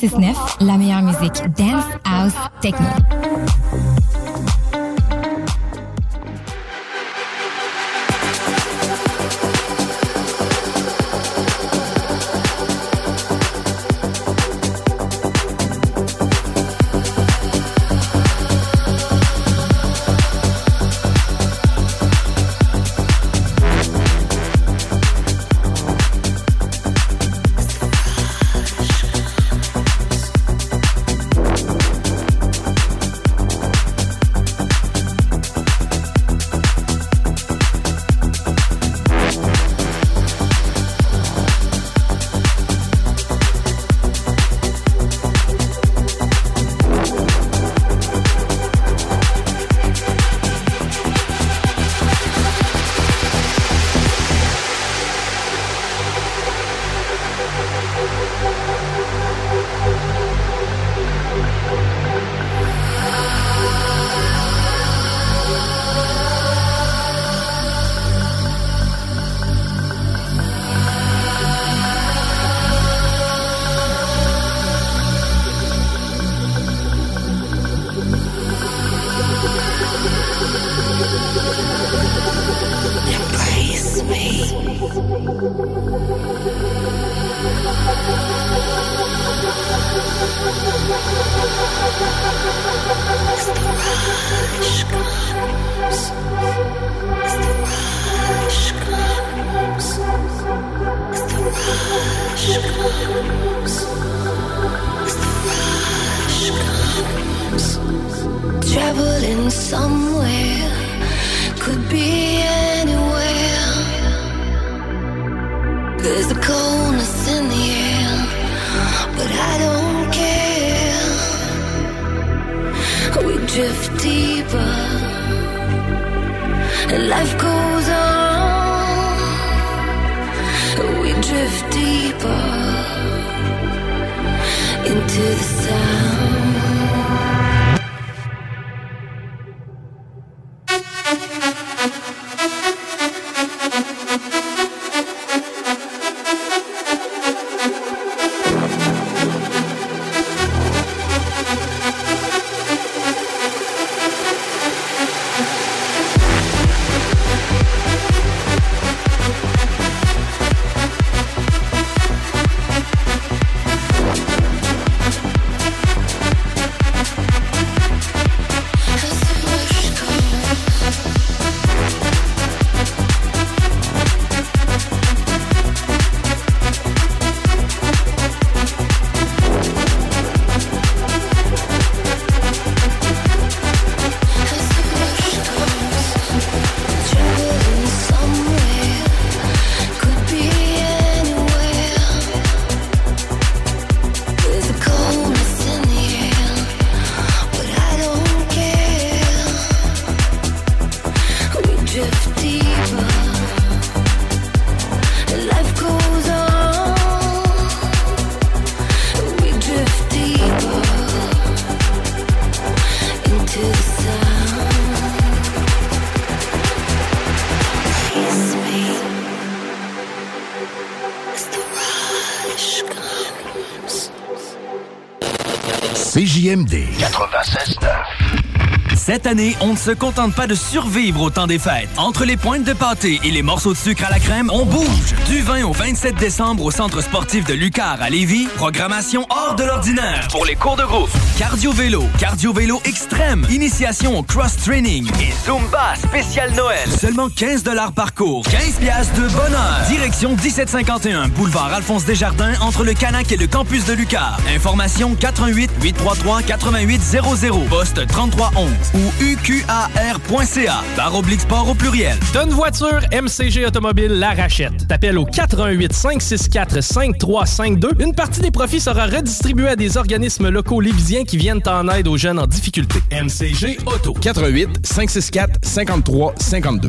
969, la meilleure musique dance, house, techno. Cette année, on ne se contente pas de survivre au temps des fêtes. Entre les pointes de pâté et les morceaux de sucre à la crème, on bouge. Du 20 au 27 décembre au Centre sportif de Lucar à Lévis, programmation hors de l'ordinaire pour les cours de groupe. Cardio-vélo, cardio-vélo extrême, initiation au cross-training et Zumba spécial Noël. Seulement 15 par cours, 15 piastres de bonheur. Direction 1751, boulevard Alphonse Desjardins, entre le Canac et le campus de Lucar. Information 88 833 8800, poste 3311 ou uqar.ca, barre oblique sport au pluriel. Une voiture, MCG Automobile la rachète. T'appelles au 88 564 5352. Une partie des profits sera redistribuée à des organismes locaux lévisiens qui viennent en aide aux jeunes en difficulté. MCG Auto. 88 564 53 52.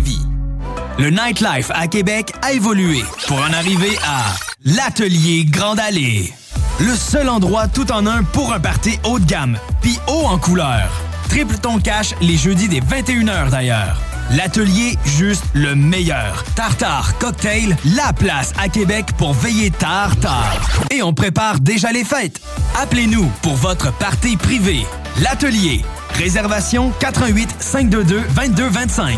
Le nightlife à Québec a évolué pour en arriver à l'Atelier Grande Allée. Le seul endroit tout en un pour un party haut de gamme, puis haut en couleur. Triple ton cash les jeudis des 21h d'ailleurs. L'atelier, juste le meilleur. Tartare, cocktail, la place à Québec pour veiller tard, tard. Et on prépare déjà les fêtes. Appelez-nous pour votre party privé. L'atelier. Réservation 88 522 2225.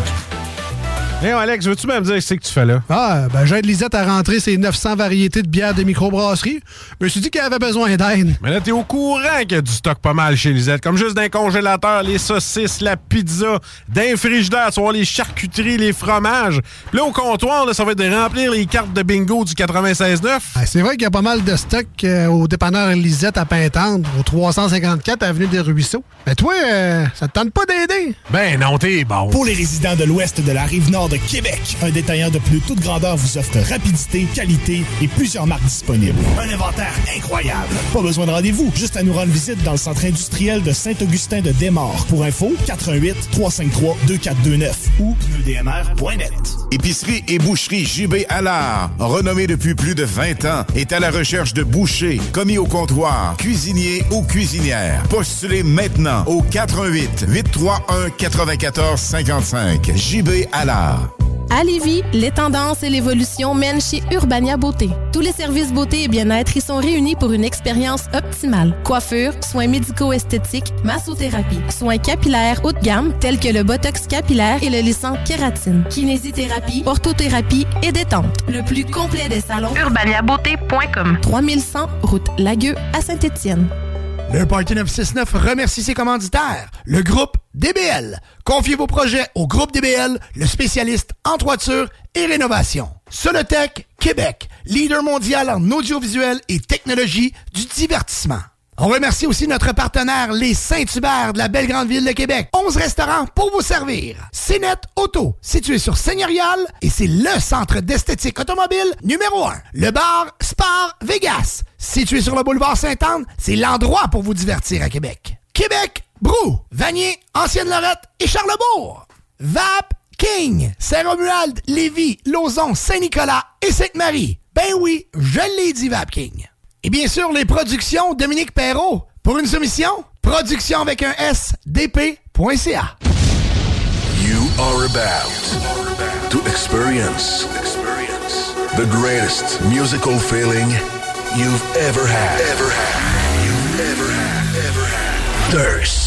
Hé, Alex, veux-tu me dire ce que tu fais là? Ah, ben j'aide Lisette à rentrer ses 900 variétés de bières de microbrasserie. Je me suis dit qu'elle avait besoin d'aide. Mais là, t'es au courant qu'il y a du stock pas mal chez Lisette. Comme juste d'un congélateur, les saucisses, la pizza, d'un frigidaire, tu vois, les charcuteries, les fromages. Puis là, au comptoir, là, ça va être de remplir les cartes de bingo du 96.9. Ah, c'est vrai qu'il y a pas mal de stock euh, au dépanneur Lisette à Pintendre, au 354 Avenue des Ruisseaux. Mais toi, euh, ça te tente pas d'aider? Ben non, t'es bon. Pour les résidents de l'ouest de la rive nord de Québec, un détaillant de plus toute grandeur vous offre rapidité, qualité et plusieurs marques disponibles. Un inventaire incroyable. Pas besoin de rendez-vous, juste à nous rendre visite dans le centre industriel de Saint-Augustin de Desmaures. Pour info, 88 353 2429 ou pneudmr.net. Épicerie et boucherie JB Allard, renommée depuis plus de 20 ans, est à la recherche de bouchers, commis au comptoir, cuisiniers ou cuisinières. Postulez maintenant au 88 831 94 55. JB Allard. À Lévis, les tendances et l'évolution mènent chez Urbania Beauté. Tous les services beauté et bien-être y sont réunis pour une expérience optimale. Coiffure, soins médico-esthétiques, massothérapie, soins capillaires haut de gamme tels que le botox capillaire et le lissant kératine, kinésithérapie, orthothérapie et détente. Le plus complet des salons. urbaniabeauté.com 3100 route Lagueux à Saint-Étienne. Le Party 969 remercie ses commanditaires, le groupe DBL. Confiez vos projets au groupe DBL, le spécialiste en toiture et rénovation. Solotech Québec, leader mondial en audiovisuel et technologie du divertissement. On remercie aussi notre partenaire, les Saint-Hubert de la belle grande ville de Québec. 11 restaurants pour vous servir. CNET Auto, situé sur Seigneurial, et c'est le centre d'esthétique automobile numéro 1. Le bar Spar Vegas, situé sur le boulevard Sainte-Anne, c'est l'endroit pour vous divertir à Québec. Québec, Brou, Vanier, Ancienne-Lorette et Charlebourg. VAP King, Saint-Romuald, Lévis, Lauson, Saint-Nicolas et Sainte-Marie. Ben oui, je l'ai dit VAP King. Et bien sûr, les productions Dominique Perrault. Pour une soumission, production avec un S, dp.ca. You are about to experience the greatest musical feeling you've ever had. Ever had. You've ever had. Ever had. Thirst.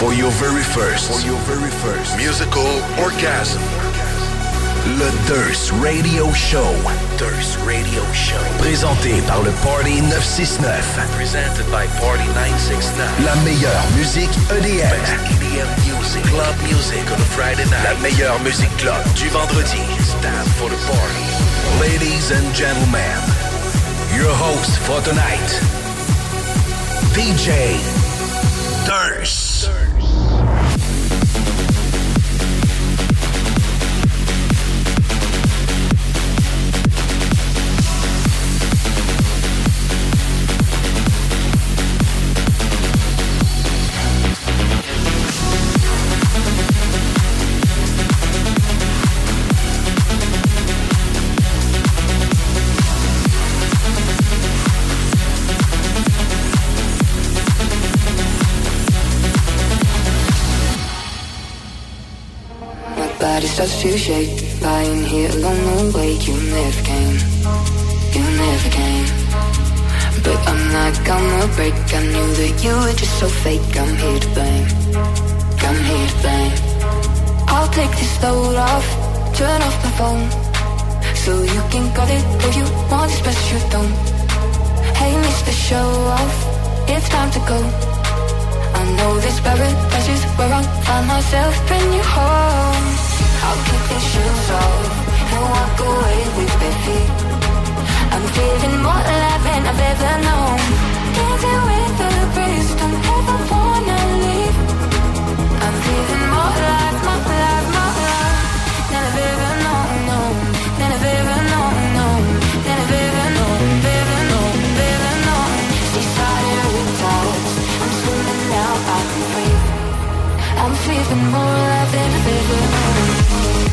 For your very first, for your very first musical orgasm. Le Durst Radio Show. Durst Radio Show. Présenté par le Party 969. Presented by Party 969. La meilleure musique EDM. EDM music. Club music on a Friday night. La meilleure musique club du vendredi. Stand for the party. Ladies and gentlemen, your host for tonight, DJ body starts to shake Lying here alone, way You. Never came, you never came. But I'm not gonna break. I knew that you were just so fake. I'm here to blame, I'm here to blame. I'll take this load off. Turn off my phone. So you can got it if you want it, but you don't. Hey, Mr. Show Off. It's time to go. I know this paradise is where I'll find myself. Bring you home I'll kick these shoes off and walk away with feet. I'm feeling more alive than I've ever known. Dancing with the breeze, don't ever wanna leave. I'm feeling more alive, more alive, more alive than I've ever known, than I've ever known, than I've ever known, ever known, ever known. Seaside with tides, I'm swimming now, I can breathe. I'm feeling more alive than I've ever known.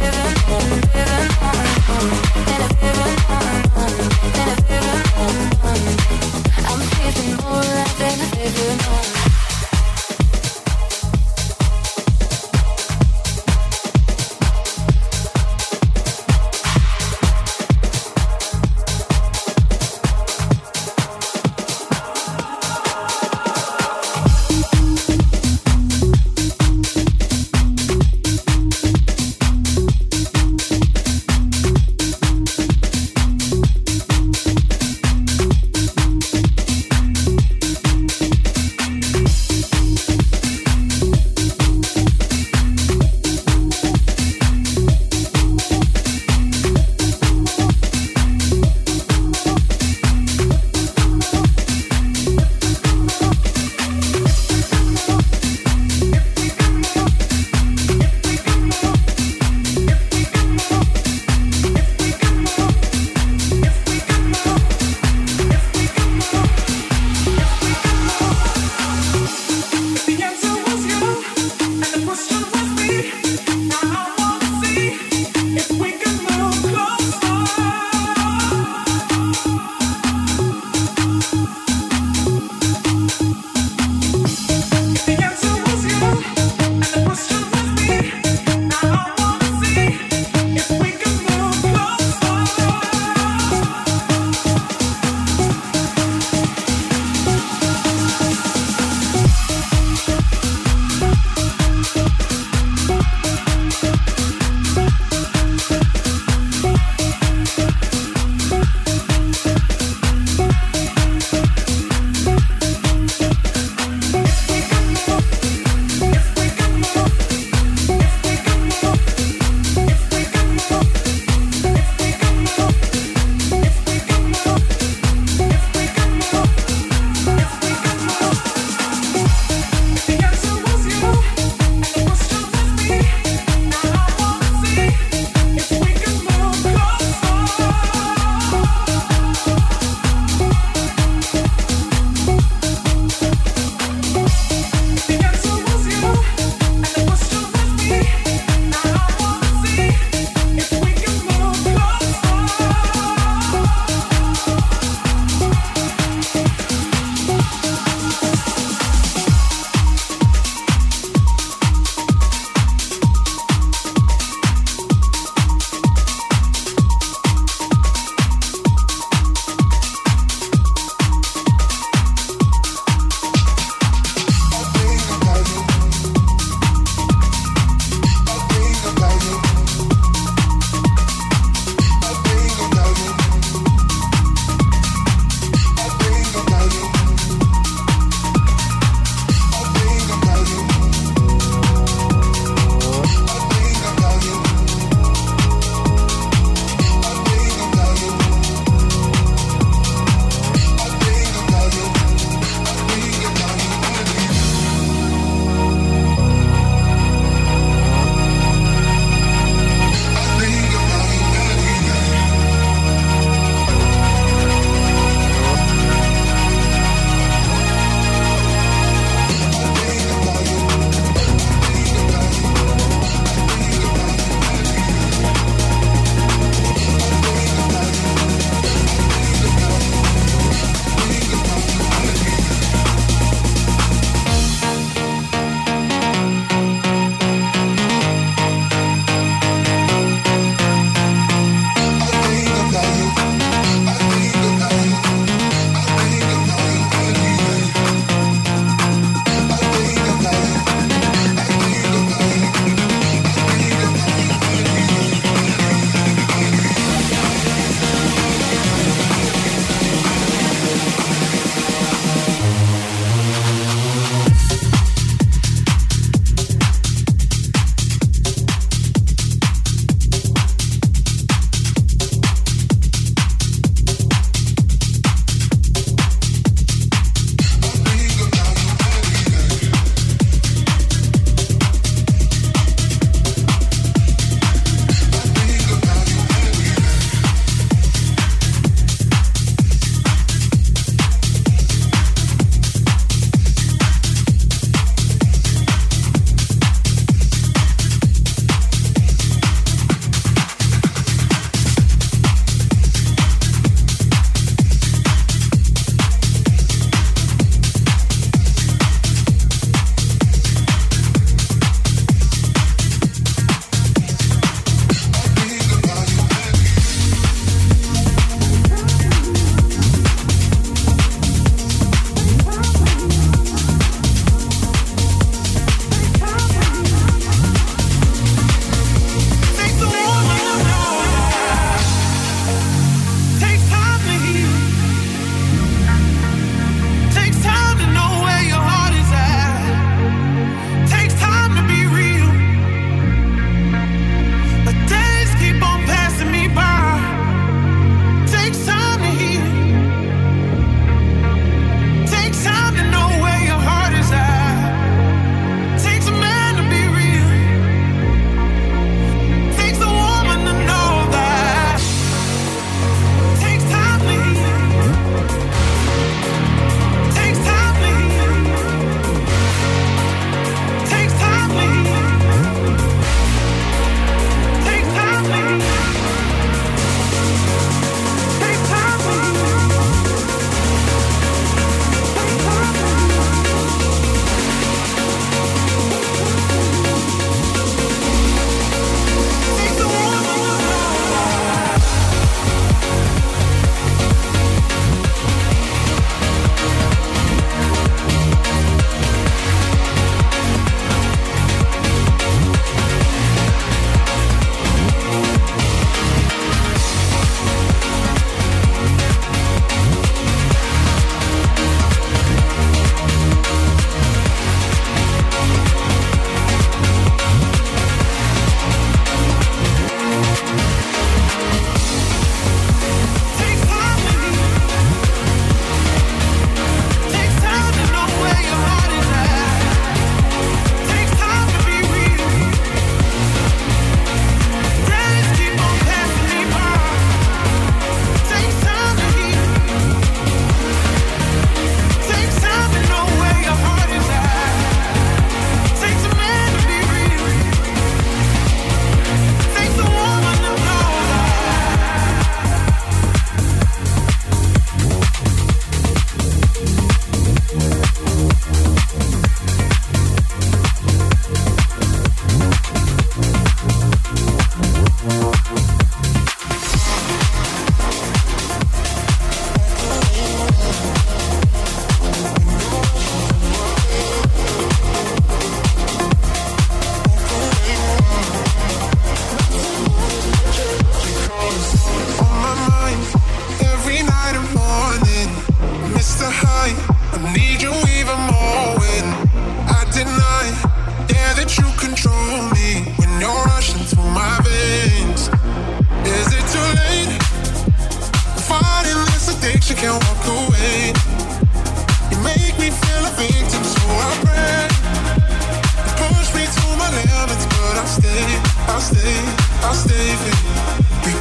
Never know.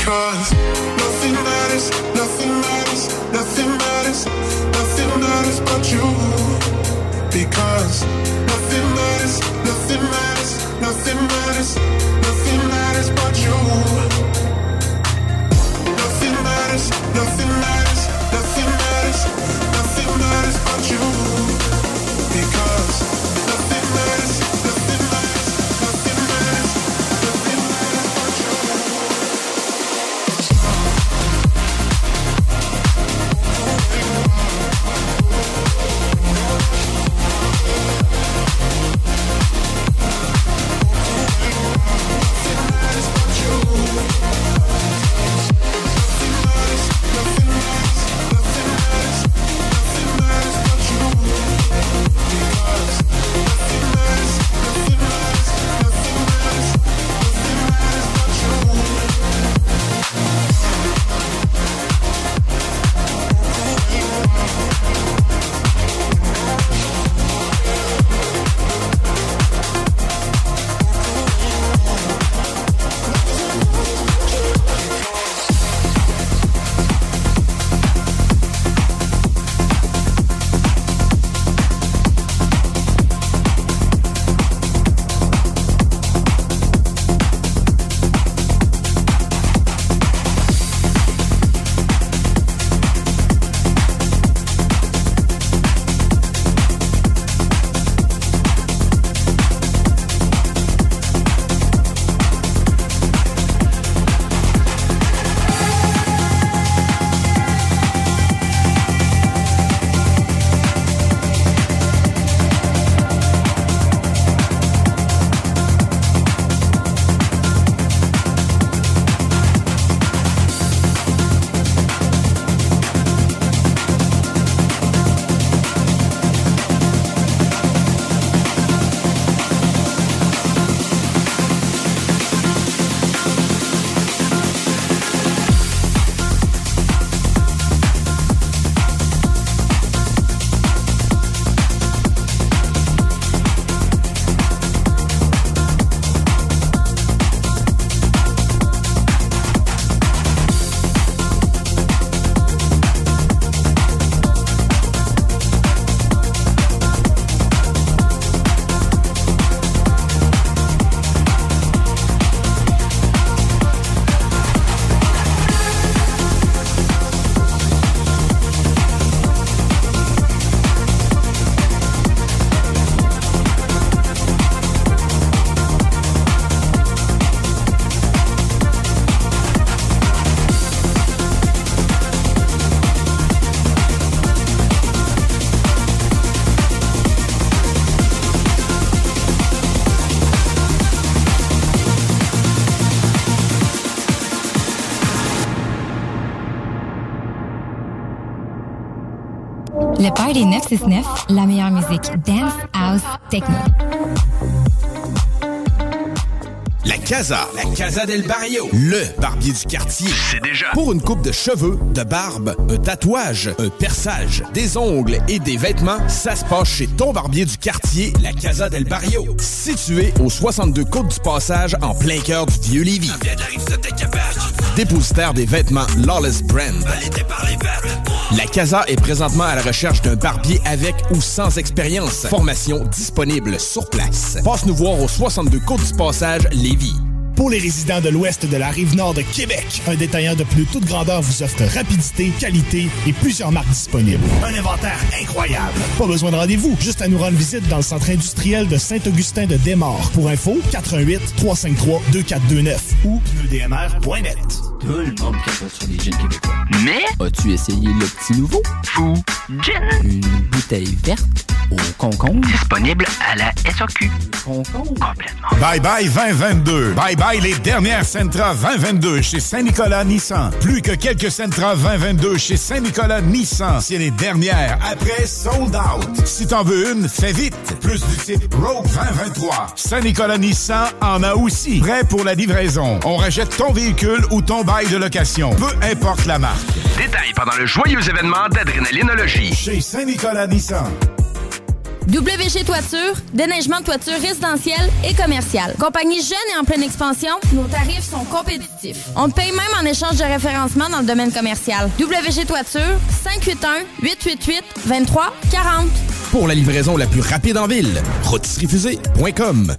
Cause nothing matters, nothing matters, nothing matters, nothing matters but you. Because nothing matters, nothing matters, nothing matters, nothing matters but you. Nothing matters, nothing. 969, la meilleure musique dance, house, techno. La Casa, la Casa del Barrio, le barbier du quartier. C'est déjà. Pour une coupe de cheveux, de barbe, un tatouage, un perçage, des ongles et des vêtements, ça se passe chez ton barbier du quartier, la Casa del Barrio. Situé au 62 Côte du Passage, en plein cœur du vieux Lévis. Dépositaire des vêtements Lawless Brand. La Casa est présentement à la recherche d'un barbier avec ou sans expérience. Formation disponible sur place. Passe nous voir au 62 Côte du Passage, Lévis. Pour les résidents de l'ouest de la rive nord de Québec, un détaillant de plus toute grandeur vous offre rapidité, qualité et plusieurs marques disponibles. Un inventaire incroyable. Pas besoin de rendez-vous, juste à nous rendre visite dans le centre industriel de Saint-Augustin de Desmaures. Pour info, 88 353 2429 ou pneudmr.net. Tout le monde capote sur les jeans québécois. Mais, as-tu essayé le petit nouveau? Fou Gin. Une bouteille verte au concombre? Disponible à la SAQ. Concombre? Complètement. Bye bye 2022. Bye bye les dernières Sentra 2022 chez Saint-Nicolas Nissan. Plus que quelques Sentra 2022 chez Saint-Nicolas Nissan. C'est les dernières. Après, sold out. Si t'en veux une, fais vite. Plus du type Rogue 2023. Saint-Nicolas Nissan en a aussi. Prêt pour la livraison. On rachète ton véhicule ou ton bail de location. Peu importe la marque. Détails pendant le joyeux événement d'adrénalinologie. Chez Saint-Nicolas Nissan. WG Toiture, déneigement de toiture résidentielle et commerciale. Compagnie jeune et en pleine expansion, nos tarifs sont compétitifs. On te paye même en échange de référencement dans le domaine commercial. WG Toiture, 581-888-2340. Pour la livraison la plus rapide en ville, rotisseriefusée.com.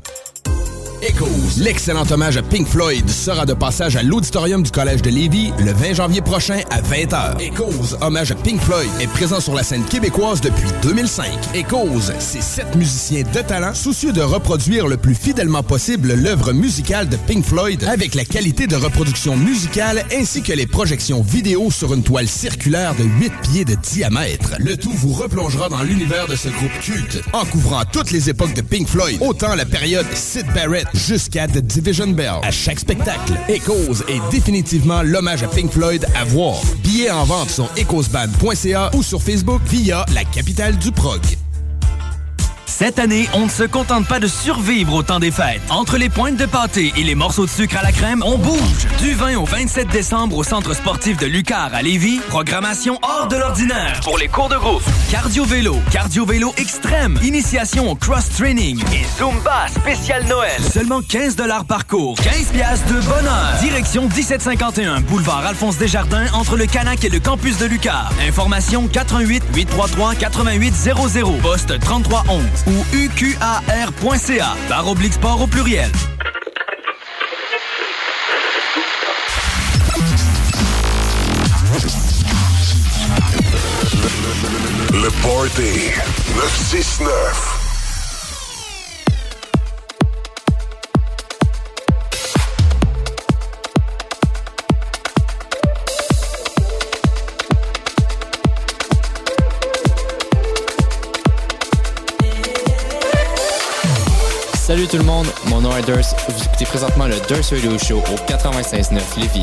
Echoes, l'excellent hommage à Pink Floyd sera de passage à l'auditorium du Collège de Lévis le 20 janvier prochain à 20h. Echoes, hommage à Pink Floyd, est présent sur la scène québécoise depuis 2005. Echoes, c'est sept musiciens de talent soucieux de reproduire le plus fidèlement possible l'œuvre musicale de Pink Floyd avec la qualité de reproduction musicale ainsi que les projections vidéo sur une toile circulaire de 8 pieds de diamètre. Le tout vous replongera dans l'univers de ce groupe culte en couvrant toutes les époques de Pink Floyd, autant la période Sid Barrett jusqu'à The Division Bell. À chaque spectacle, Echoes est définitivement l'hommage à Pink Floyd à voir. Billets en vente sur echoesband.ca ou sur Facebook via la capitale du prog. Cette année, on ne se contente pas de survivre au temps des fêtes. Entre les pointes de pâté et les morceaux de sucre à la crème, on bouge. Du 20 au 27 décembre au centre sportif de Lucar à Lévis, programmation hors de l'ordinaire pour les cours de groupe. Cardio-vélo, cardio-vélo extrême, initiation au cross-training et Zumba spécial Noël. Seulement 15 par cours, 15 piastres de bonheur. Direction 1751, boulevard Alphonse Desjardins, entre le Canac et le campus de Lucar. Information 88 833 8800, poste 3311 ou uqar.ca, barre oblique sport au pluriel. Le Party 969. Salut tout le monde, mon nom est Durst. Vous écoutez présentement le Durst Radio Show au 96.9 Lévis.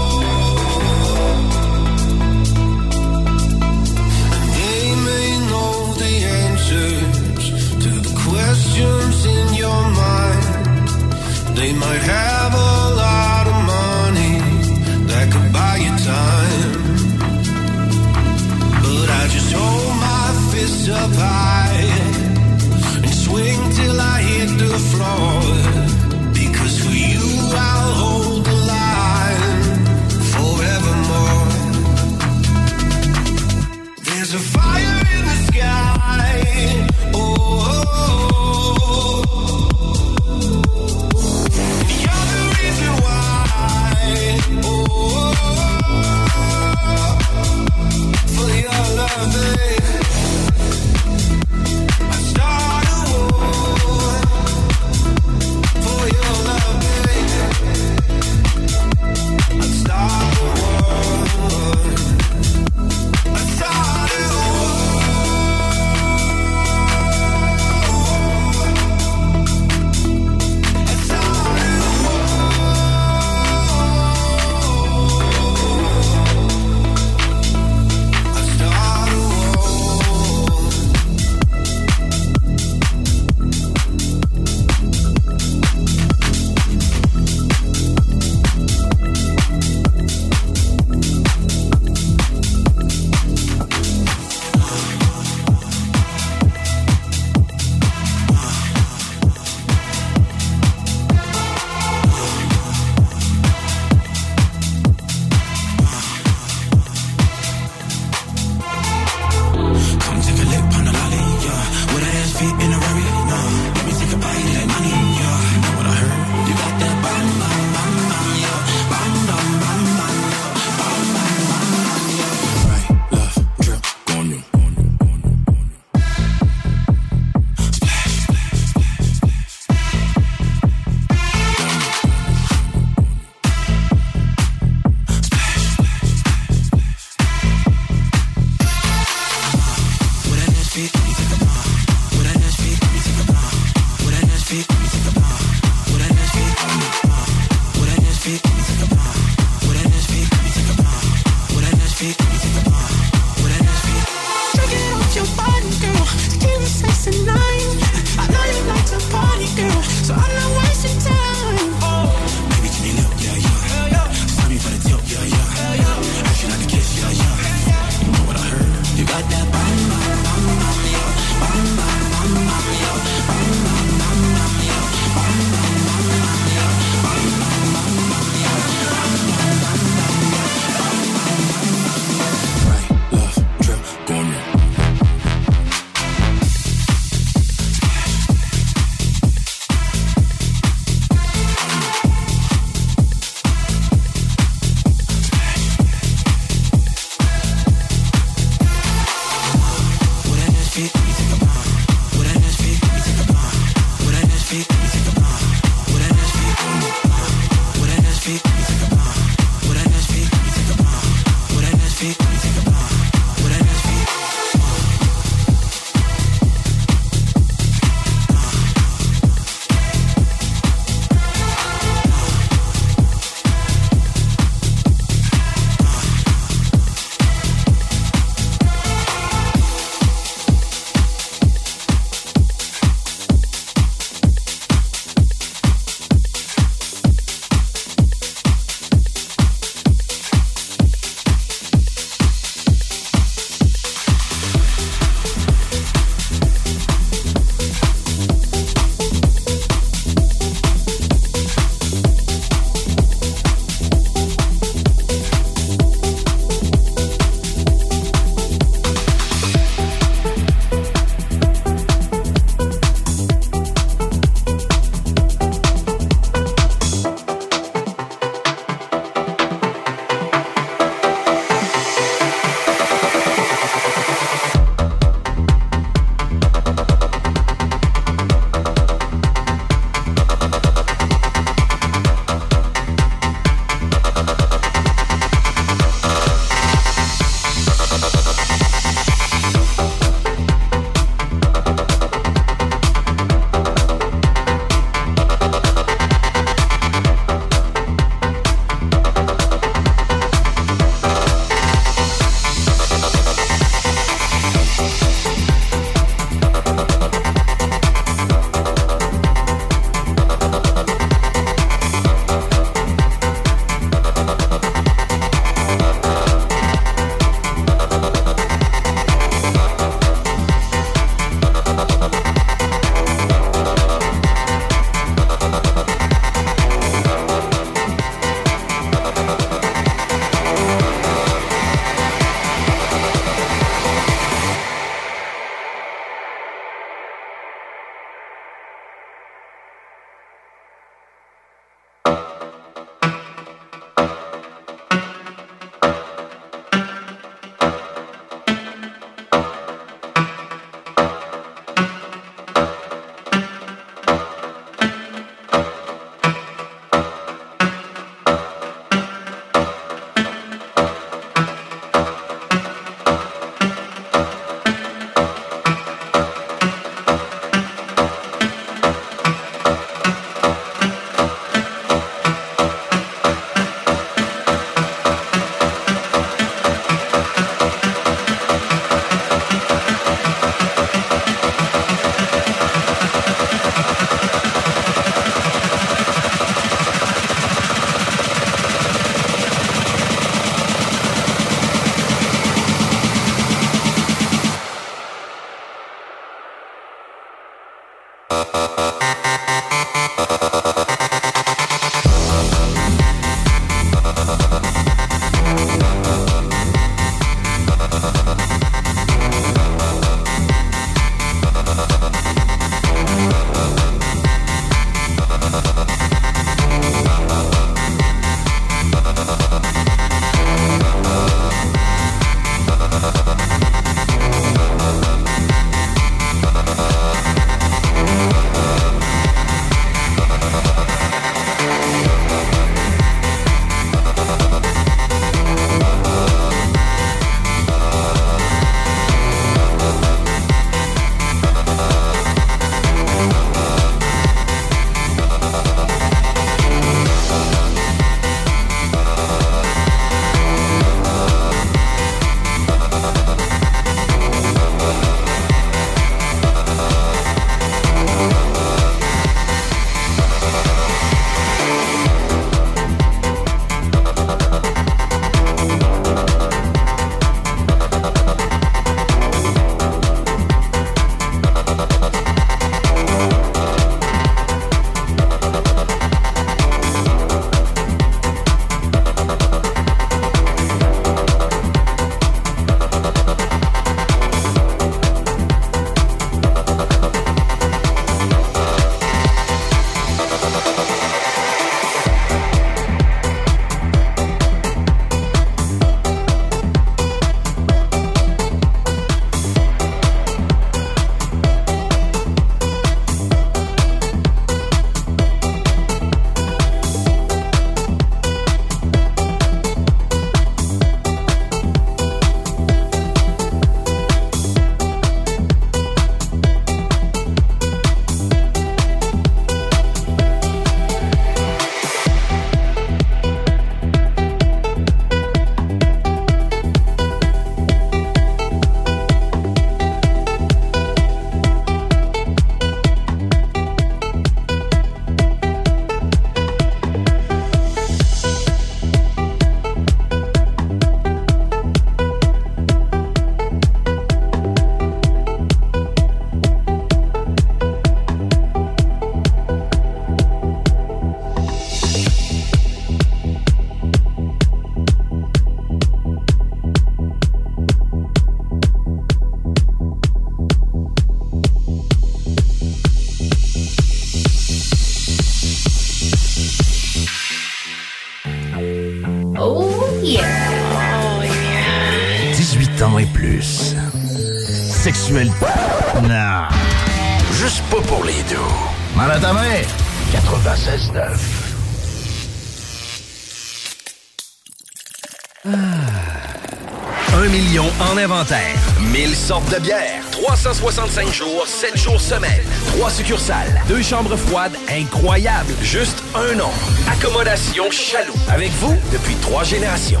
En inventaire. 1000 sortes de bières. 365 jours, 7 jours semaine. 3 succursales. Deux chambres froides incroyables. Juste un nom. Accommodation Chaloux. Avec vous depuis trois générations.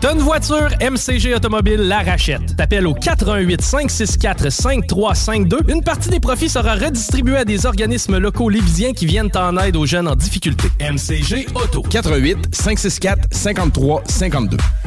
T'as une voiture, MCG Automobile la rachète. T'appelles au 418 564 5352. Une partie des profits sera redistribuée à des organismes locaux lévisiens qui viennent en aide aux jeunes en difficulté. MCG Auto. 88 564 53 52. Vous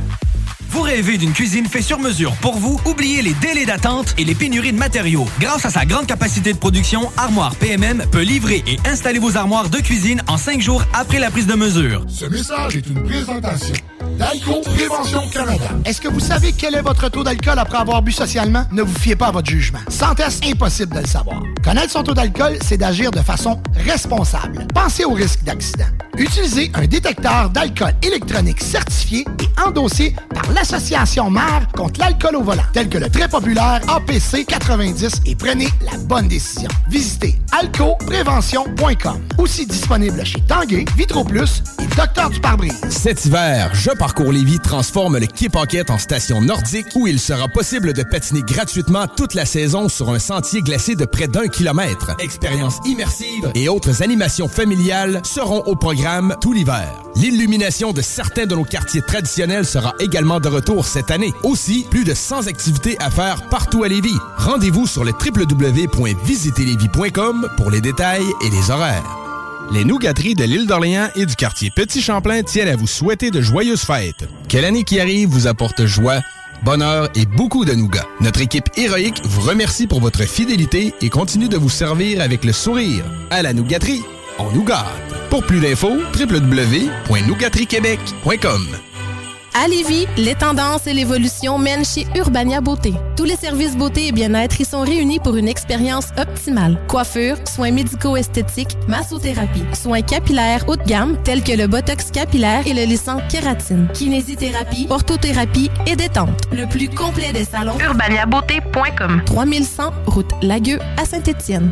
rêvez d'une cuisine faite sur mesure pour vous? Oubliez les délais d'attente et les pénuries de matériaux. Grâce à sa grande capacité de production, Armoire PMM peut livrer et installer vos armoires de cuisine en cinq jours après la prise de mesure. Ce message est une présentation d'Alco Prévention Canada. Est-ce que vous savez quel est votre taux d'alcool après avoir bu socialement? Ne vous fiez pas à votre jugement. Sans test, impossible de le savoir. Connaître son taux d'alcool, c'est d'agir de façon responsable. Pensez au risque d'accident. Utilisez un détecteur d'alcool électronique certifié et endossé l'Association mère contre l'alcool au volant, tel que le très populaire APC 90 et prenez la bonne décision. Visitez alcoprévention.com. Aussi disponible chez Tanguay, Vitro Plus et Docteur du pare-brise. Cet hiver, Je Parcours Lévis transforme le Quai Paquette en station nordique où il sera possible de patiner gratuitement toute la saison sur un sentier glacé de près d'un kilomètre. Expériences immersives et autres animations familiales seront au programme tout l'hiver. L'illumination de certains de nos quartiers traditionnels sera également de retour cette année. Aussi, plus de 100 activités à faire partout à Lévis. Rendez-vous sur le www.visiterlévis.com pour les détails et les horaires. Les nougateries de l'île d'Orléans et du quartier Petit Champlain tiennent à vous souhaiter de joyeuses fêtes. Que l'année qui arrive vous apporte joie, bonheur et beaucoup de nougats. Notre équipe héroïque vous remercie pour votre fidélité et continue de vous servir avec le sourire. À la nougaterie, on nous gâte. Pour plus d'infos, www.nougateriequebec.com. À Lévis, les tendances et l'évolution mènent chez Urbania Beauté. Tous les services beauté et bien-être y sont réunis pour une expérience optimale. Coiffure, soins médico-esthétiques, massothérapie, soins capillaires haut de gamme tels que le botox capillaire et le lissant kératine, kinésithérapie, orthothérapie et détente. Le plus complet des salons. UrbaniaBeauté.com 3100 route Lagueux à Saint-Étienne.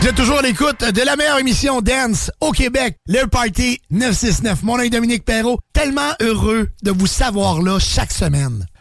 Vous êtes toujours l'écoute de la meilleure émission Dance au Québec, le Party 969. Mon nom est Dominique Perrault. Tellement heureux de vous savoir là chaque semaine.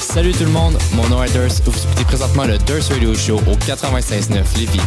Salut tout le monde, mon nom est Durs. Vous écoutez présentement le Durs Radio Show au 96.9 Lévis.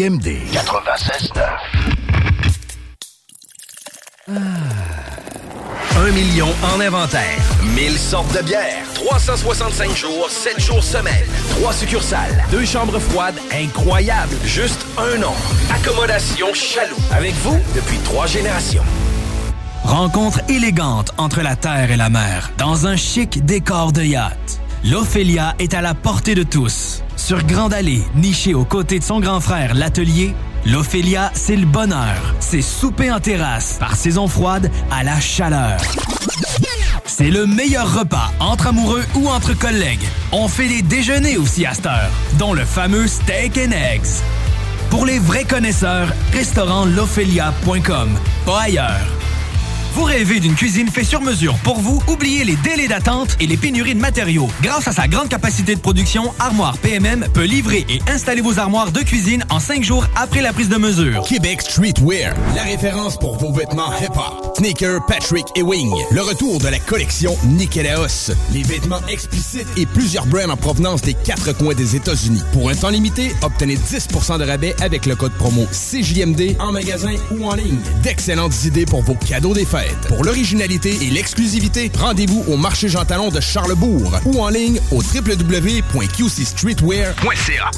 CJMD 96.9. Un million en inventaire. 1000 sortes de bières. 365 jours, 7 jours semaine. 3 succursales. Deux chambres froides incroyables. Juste un nom. Accommodation Chaloux. Avec vous depuis trois générations. Rencontre élégante entre la terre et la mer, dans un chic décor de yacht. L'Ophélia est à la portée de tous. Sur Grande Allée, nichée aux côtés de son grand frère, l'Atelier, l'Ophélia, c'est le bonheur. C'est souper en terrasse, par saison froide à la chaleur. C'est le meilleur repas entre amoureux ou entre collègues. On fait des déjeuners aussi à cette heure, dont le fameux steak and eggs. Pour les vrais connaisseurs, restaurant l'ophélia.com, pas ailleurs. Vous rêvez d'une cuisine faite sur mesure pour vous? Oubliez les délais d'attente et les pénuries de matériaux. Grâce à sa grande capacité de production, Armoire PMM peut livrer et installer vos armoires de cuisine en cinq jours après la prise de mesure. Québec Streetwear, la référence pour vos vêtements hip-hop. Sneaker, Patrick et Wing. Le retour de la collection Nikélaos. Les vêtements explicites et plusieurs brands en provenance des quatre coins des États-Unis. Pour un temps limité, obtenez 10% de rabais avec le code promo CJMD en magasin ou en ligne. D'excellentes idées pour vos cadeaux des fêtes. Pour l'originalité et l'exclusivité, rendez-vous au marché Jean Talon de Charlebourg ou en ligne au www.qcstreetwear.ca.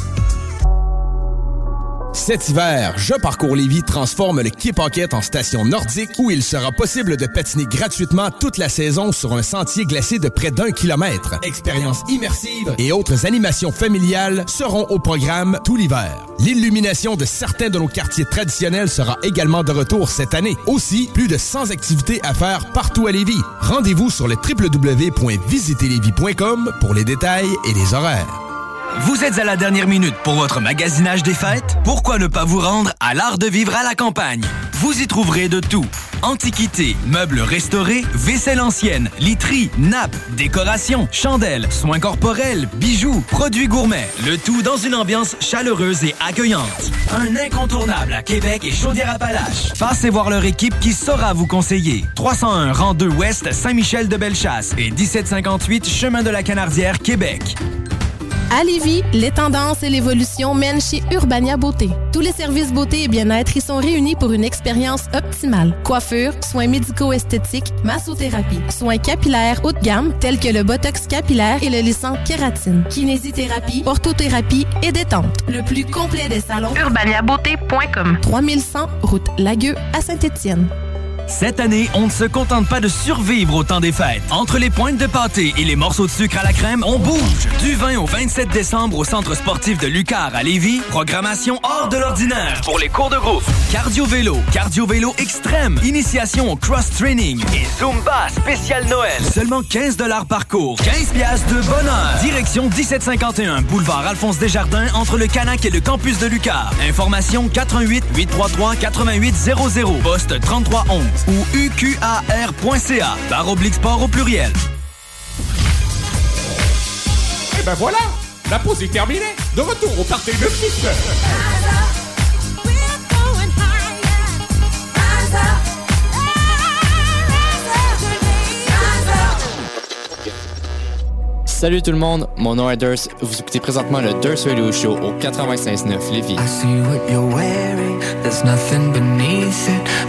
Cet hiver, Je Parcours Lévis transforme le Quai Paquette en station nordique où il sera possible de patiner gratuitement toute la saison sur un sentier glacé de près d'un kilomètre. Expériences immersives et autres animations familiales seront au programme tout l'hiver. L'illumination de certains de nos quartiers traditionnels sera également de retour cette année. Aussi, plus de 100 activités à faire partout à Lévis. Rendez-vous sur le pour les détails et les horaires. Vous êtes à la dernière minute pour votre magasinage des fêtes? Pourquoi ne pas vous rendre à l'art de vivre à la campagne? Vous y trouverez de tout. Antiquités, meubles restaurés, vaisselle ancienne, literie, nappes, décorations, chandelles, soins corporels, bijoux, produits gourmets. Le tout dans une ambiance chaleureuse et accueillante. Un incontournable à Québec et Chaudière-Appalaches. Passez voir leur équipe qui saura vous conseiller. 301 rang 2 Ouest, Saint-Michel de Bellechasse et 1758 Chemin de la Canardière, Québec. À Lévis, les tendances et l'évolution mènent chez Urbania Beauté. Tous les services beauté et bien-être y sont réunis pour une expérience optimale. Coiffure, soins médico-esthétiques, massothérapie, soins capillaires haut de gamme tels que le botox capillaire et le lissant kératine, kinésithérapie, orthothérapie et détente. Le plus complet des salons. urbaniabeauté.com 3100 route Lagueux à Saint-Étienne. Cette année, on ne se contente pas de survivre au temps des fêtes. Entre les pointes de pâté et les morceaux de sucre à la crème, on bouge. Du 20 au 27 décembre au Centre sportif de Lucar à Lévis, programmation hors de l'ordinaire pour les cours de groupe. Cardio-vélo, cardio-vélo extrême, initiation au cross-training et Zumba spécial Noël. Seulement 15 par cours, 15 piastres de bonheur. Direction 1751, boulevard Alphonse Desjardins, entre le Canac et le campus de Lucar. Information 88 833 8800, poste 3311 ou uqar.ca, barre oblique sport au pluriel. Et ben voilà, la pause est terminée. De retour au party de Fils. Salut tout le monde, mon nom est Durs. Vous écoutez présentement le Durs Radio Show au 96.9 Lévis. I see what you're wearing, there's nothing beneath it.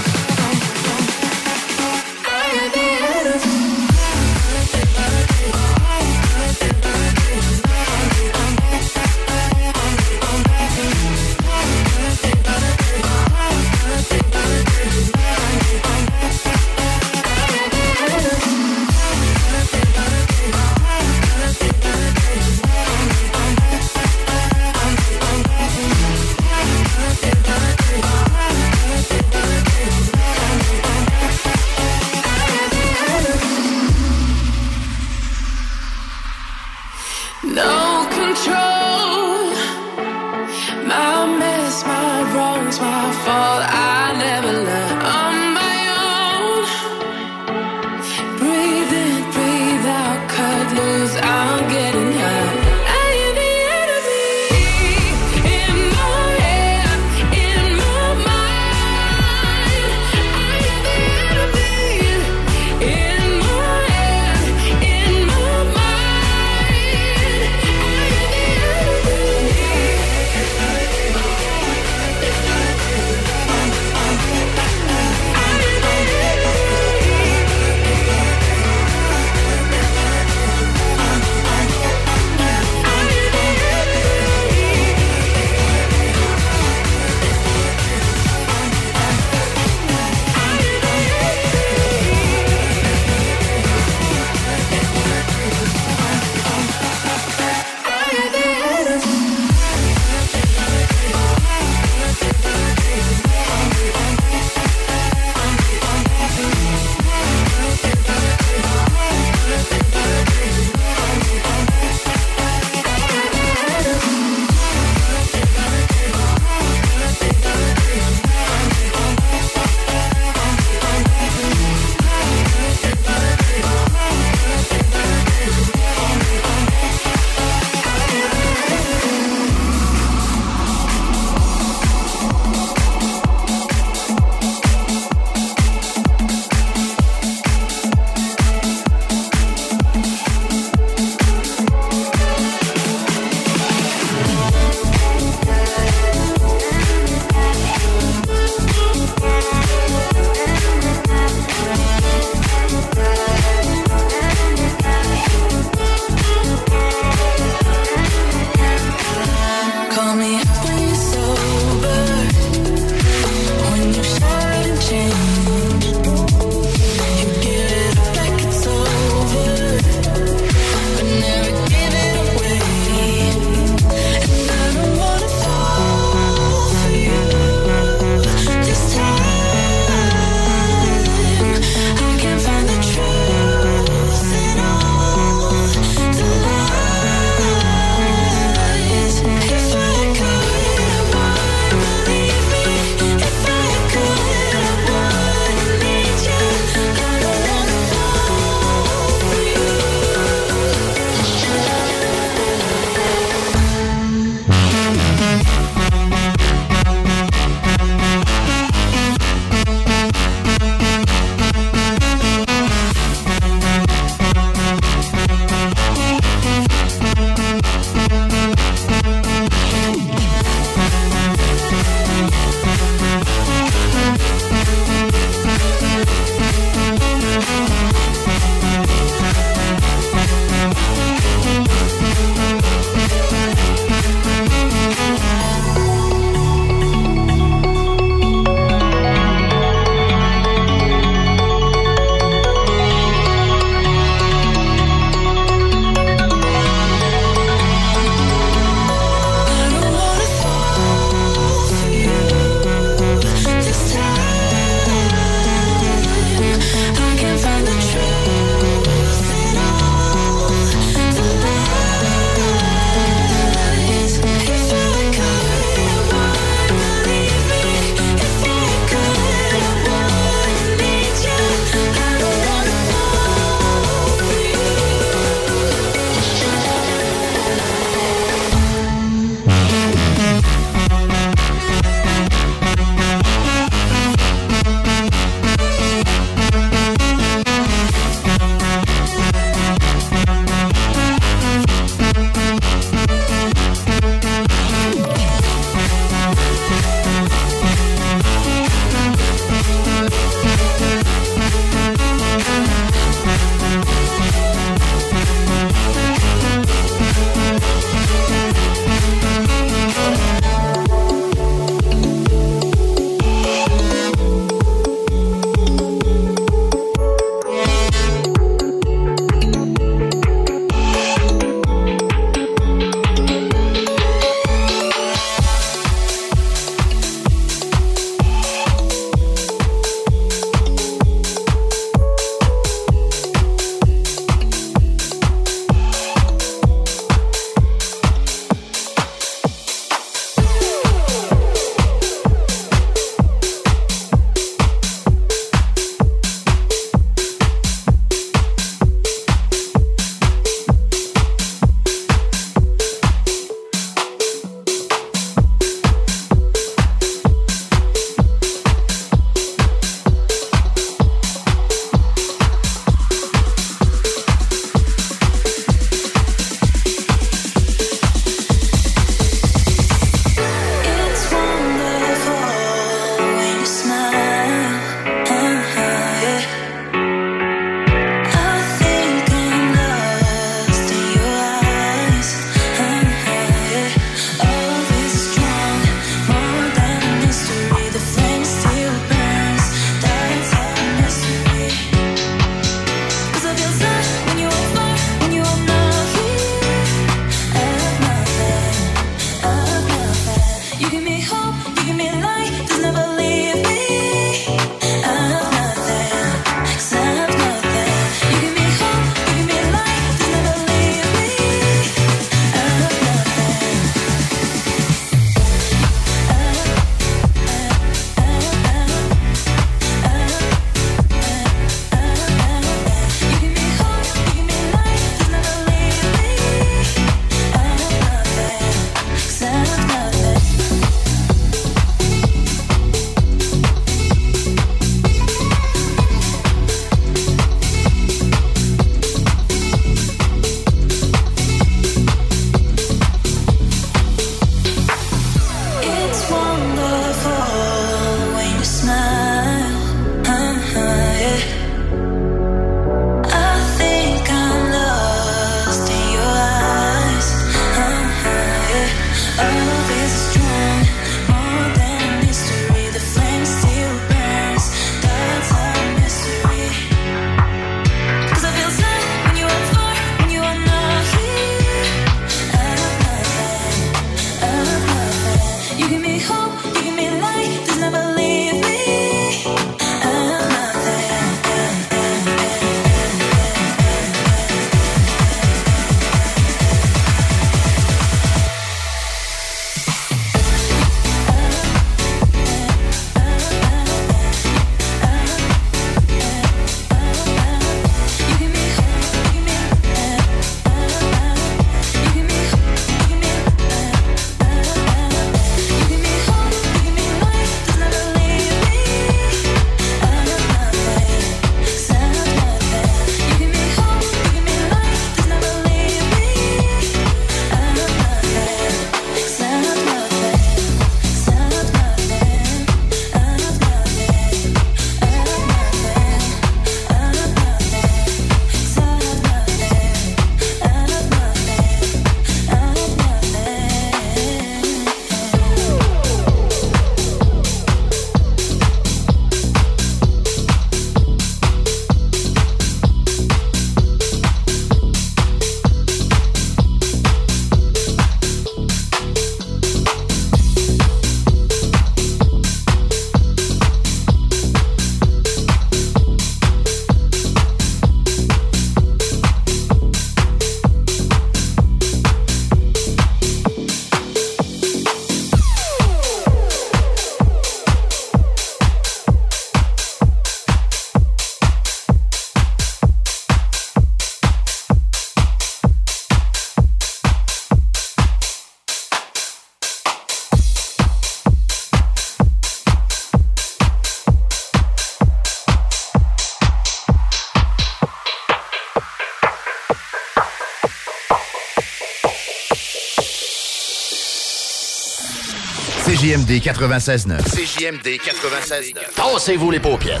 96.9. CJMD 96.9. Tassez-vous les paupières.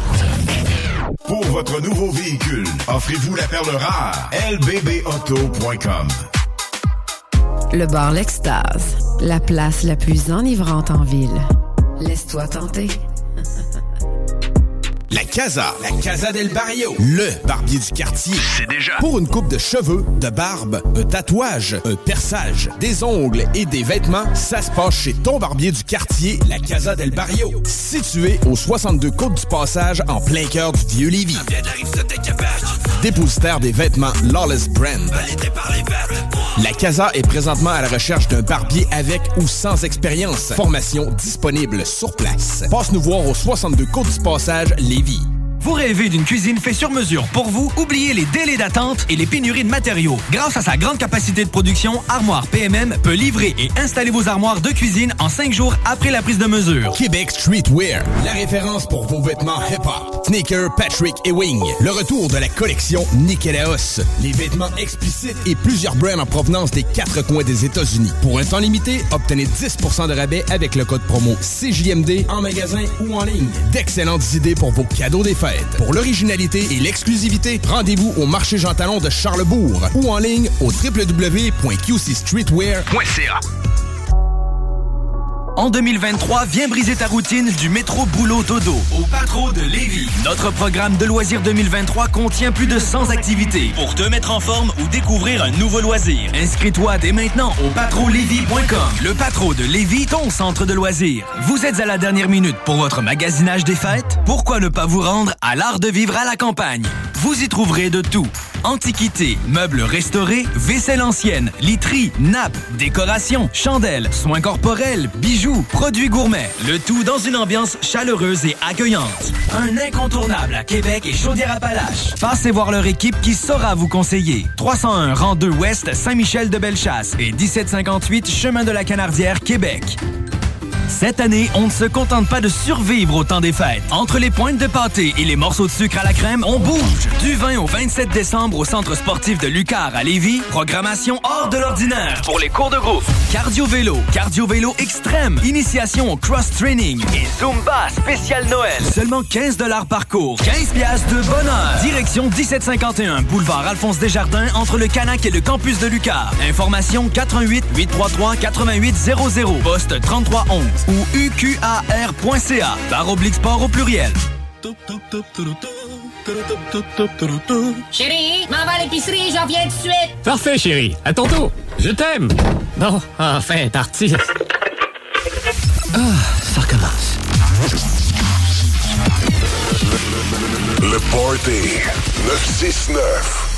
Pour votre nouveau véhicule, offrez-vous la perle rare. lbbauto.com. Le bar L'Extase, la place la plus enivrante en ville. Laisse-toi tenter. La Casa, la Casa del Barrio, le barbier du quartier. C'est déjà. Pour une coupe de cheveux, de barbe, un tatouage, un perçage, des ongles et des vêtements, ça se passe chez ton barbier du quartier, la Casa del Barrio. Situé au 62 Côte du Passage, en plein cœur du vieux Lévis. Dépositaire des vêtements Lawless Brand. La Casa est présentement à la recherche d'un barbier avec ou sans expérience. Formation disponible sur place. Passe nous voir au 62 Côte du Passage, Lévis. Vous rêvez d'une cuisine faite sur mesure pour vous? Oubliez les délais d'attente et les pénuries de matériaux. Grâce à sa grande capacité de production, Armoire PMM peut livrer et installer vos armoires de cuisine en cinq jours après la prise de mesure. Québec Streetwear, la référence pour vos vêtements hip-hop. Sneaker, Patrick et Wing. Le retour de la collection Nikélaos. Les vêtements explicites et plusieurs brands en provenance des quatre coins des États-Unis. Pour un temps limité, obtenez 10% de rabais avec le code promo CJMD en magasin ou en ligne. D'excellentes idées pour vos cadeaux des fêtes. Pour l'originalité et l'exclusivité, rendez-vous au marché Jean Talon de Charlebourg ou en ligne au www.qcstreetwear.ca. En 2023, viens briser ta routine du métro boulot dodo au Patro de Lévis. Notre programme de loisirs 2023 contient plus de 100 activités pour te mettre en forme ou découvrir un nouveau loisir. Inscris-toi dès maintenant au patrolévis.com. Le Patro de Lévis, ton centre de loisirs. Vous êtes à la dernière minute pour votre magasinage des fêtes? Pourquoi ne pas vous rendre à l'art de vivre à la campagne? Vous y trouverez de tout. Antiquités, meubles restaurés, vaisselle ancienne, literie, nappes, décorations, chandelles, soins corporels, bijoux, produits gourmets. Le tout dans une ambiance chaleureuse et accueillante. Un incontournable à Québec et Chaudière-Appalaches. Passez voir leur équipe qui saura vous conseiller. 301 rang 2 Ouest Saint-Michel de Bellechasse et 1758 Chemin de la Canardière, Québec. Cette année, on ne se contente pas de survivre au temps des fêtes. Entre les pointes de pâté et les morceaux de sucre à la crème, on bouge. Du 20 au 27 décembre au Centre sportif de Lucar à Lévis, programmation hors de l'ordinaire pour les cours de groupe. Cardio-vélo, cardio-vélo extrême, initiation au cross-training et Zumba spécial Noël. Seulement 15 par cours, 15 piastres de bonheur. Direction 1751, boulevard Alphonse Desjardins, entre le Canac et le campus de Lucar. Information 88 833 8800, poste 3311 ou uqar.ca, barre oblique sport au pluriel. Chérie, m'en va à l'épicerie, j'en viens tout de suite. Parfait, chérie. À tantôt. Je t'aime. Bon, enfin, parti. Ah, ça recommence. Le Party 969.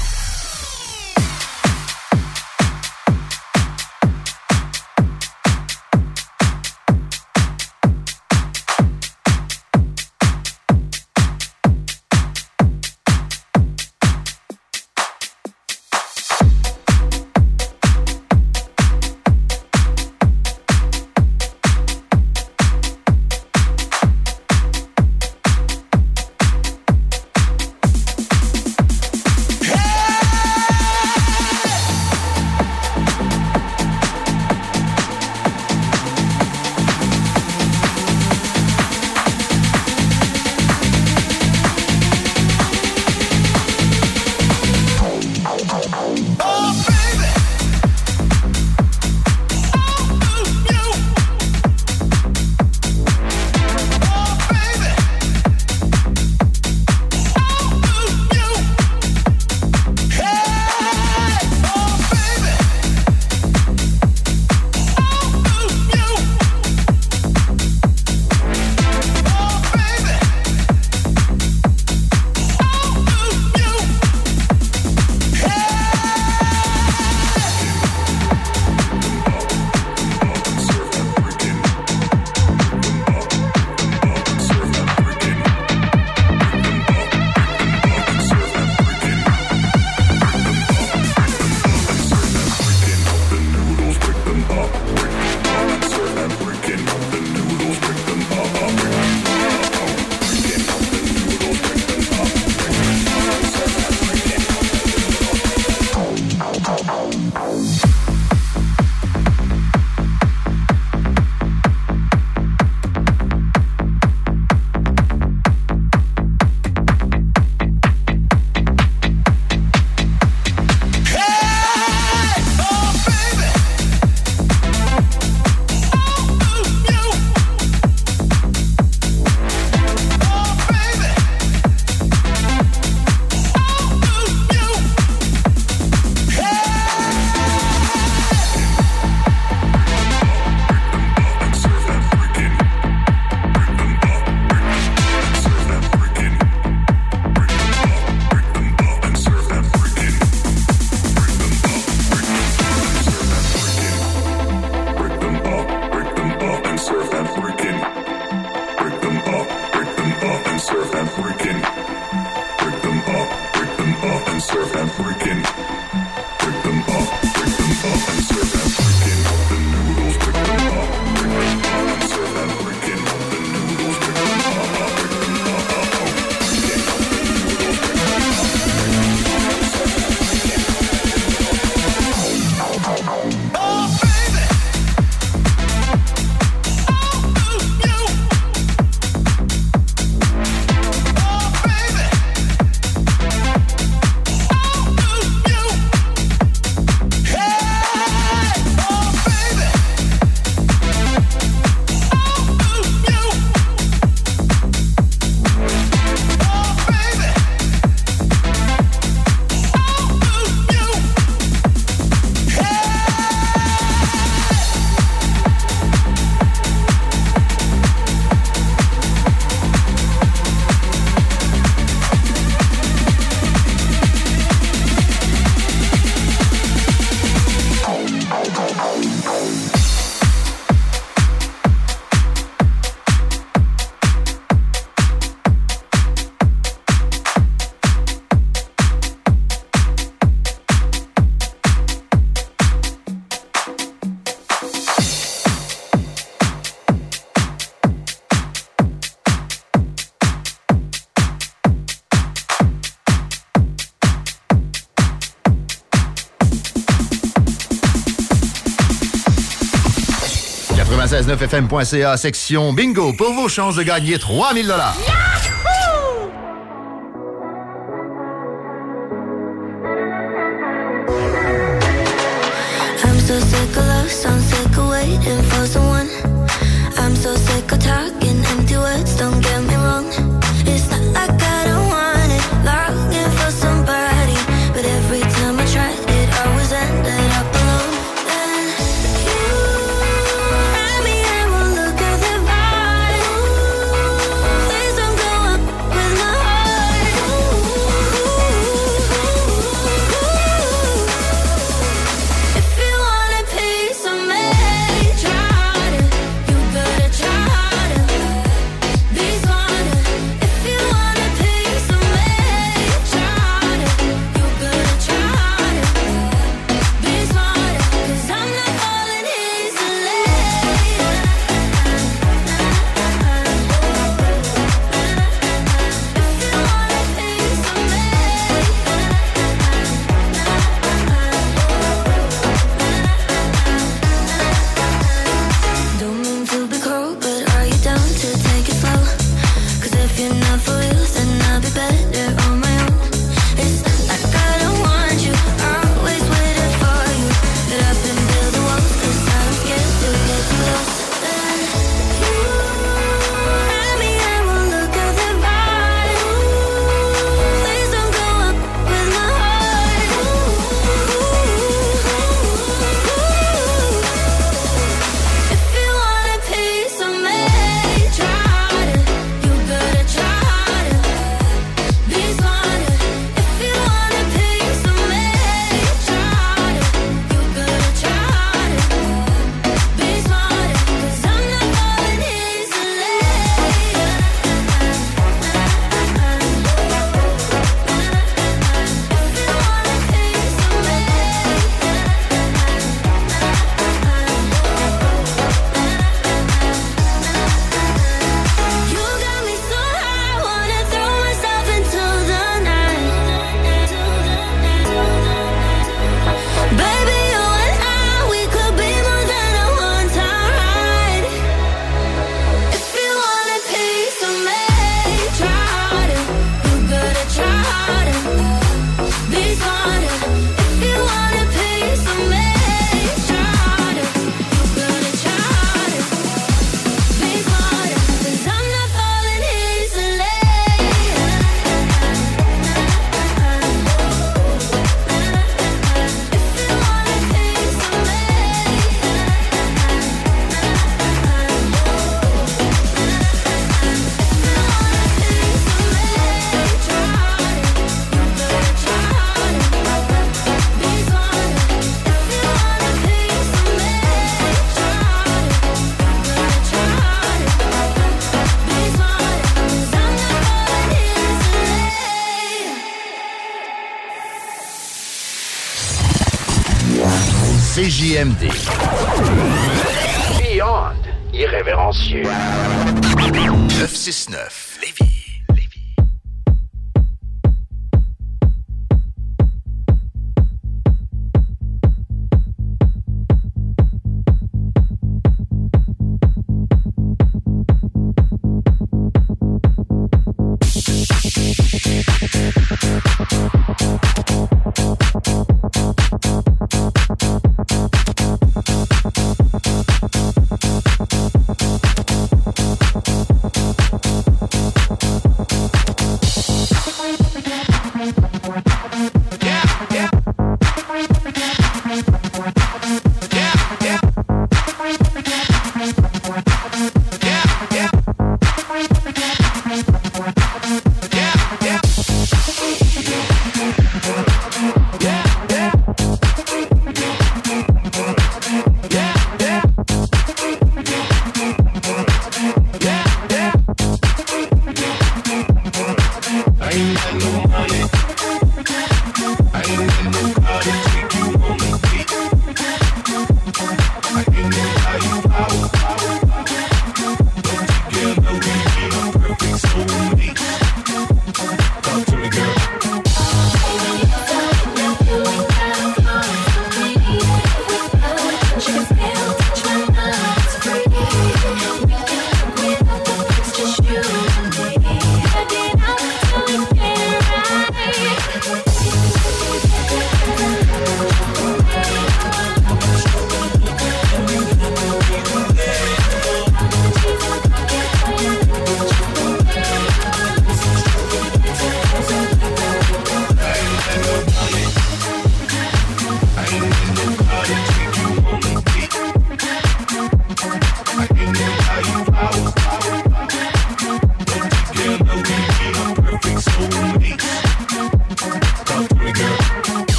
969fm.ca, section bingo, pour vos chances de gagner 3000 dollars.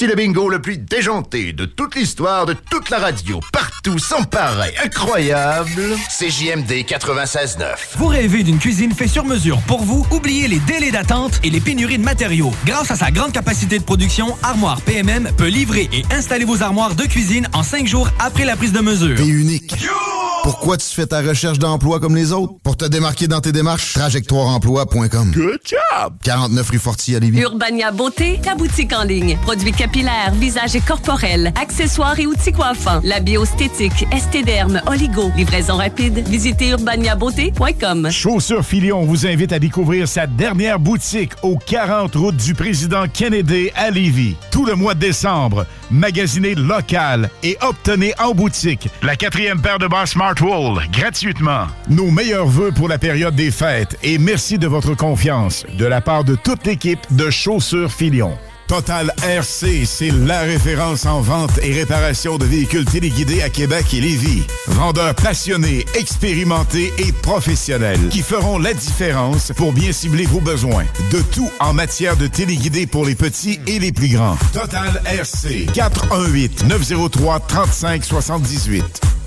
Voici le bingo le plus déjanté de toute l'histoire de toute la radio, partout, sans pareil, incroyable. CJMD 96.9. Vous rêvez d'une cuisine faite sur mesure pour vous? Oubliez les délais d'attente et les pénuries de matériaux. Grâce à sa grande capacité de production, Armoire PMM peut livrer et installer vos armoires de cuisine en cinq jours après la prise de mesure. T'es unique. Pourquoi tu fais ta recherche d'emploi comme les autres? Te démarquer dans tes démarches, trajectoireemploi.com. Good job! 49 rue Forti à Lévis. Urbania Beauté, ta boutique en ligne. Produits capillaires, visage et corporels, accessoires et outils coiffants. La biostétique, estéderme, oligo. Livraison rapide. Visitez urbaniabeauté.com. Chaussures Filion vous invite à découvrir sa dernière boutique au 40 route du président Kennedy à Lévis. Tout le mois de décembre, magasinez local et obtenez en boutique la quatrième paire de bas Smartwool gratuitement. Nos meilleurs voeux pour la période des fêtes et merci de votre confiance de la part de toute l'équipe de Chaussures Filion. Total RC, c'est la référence en vente et réparation de véhicules téléguidés à Québec et Lévis. Vendeurs passionnés, expérimentés et professionnels qui feront la différence pour bien cibler vos besoins. De tout en matière de téléguidés pour les petits et les plus grands. Total RC, 418 903 35 78.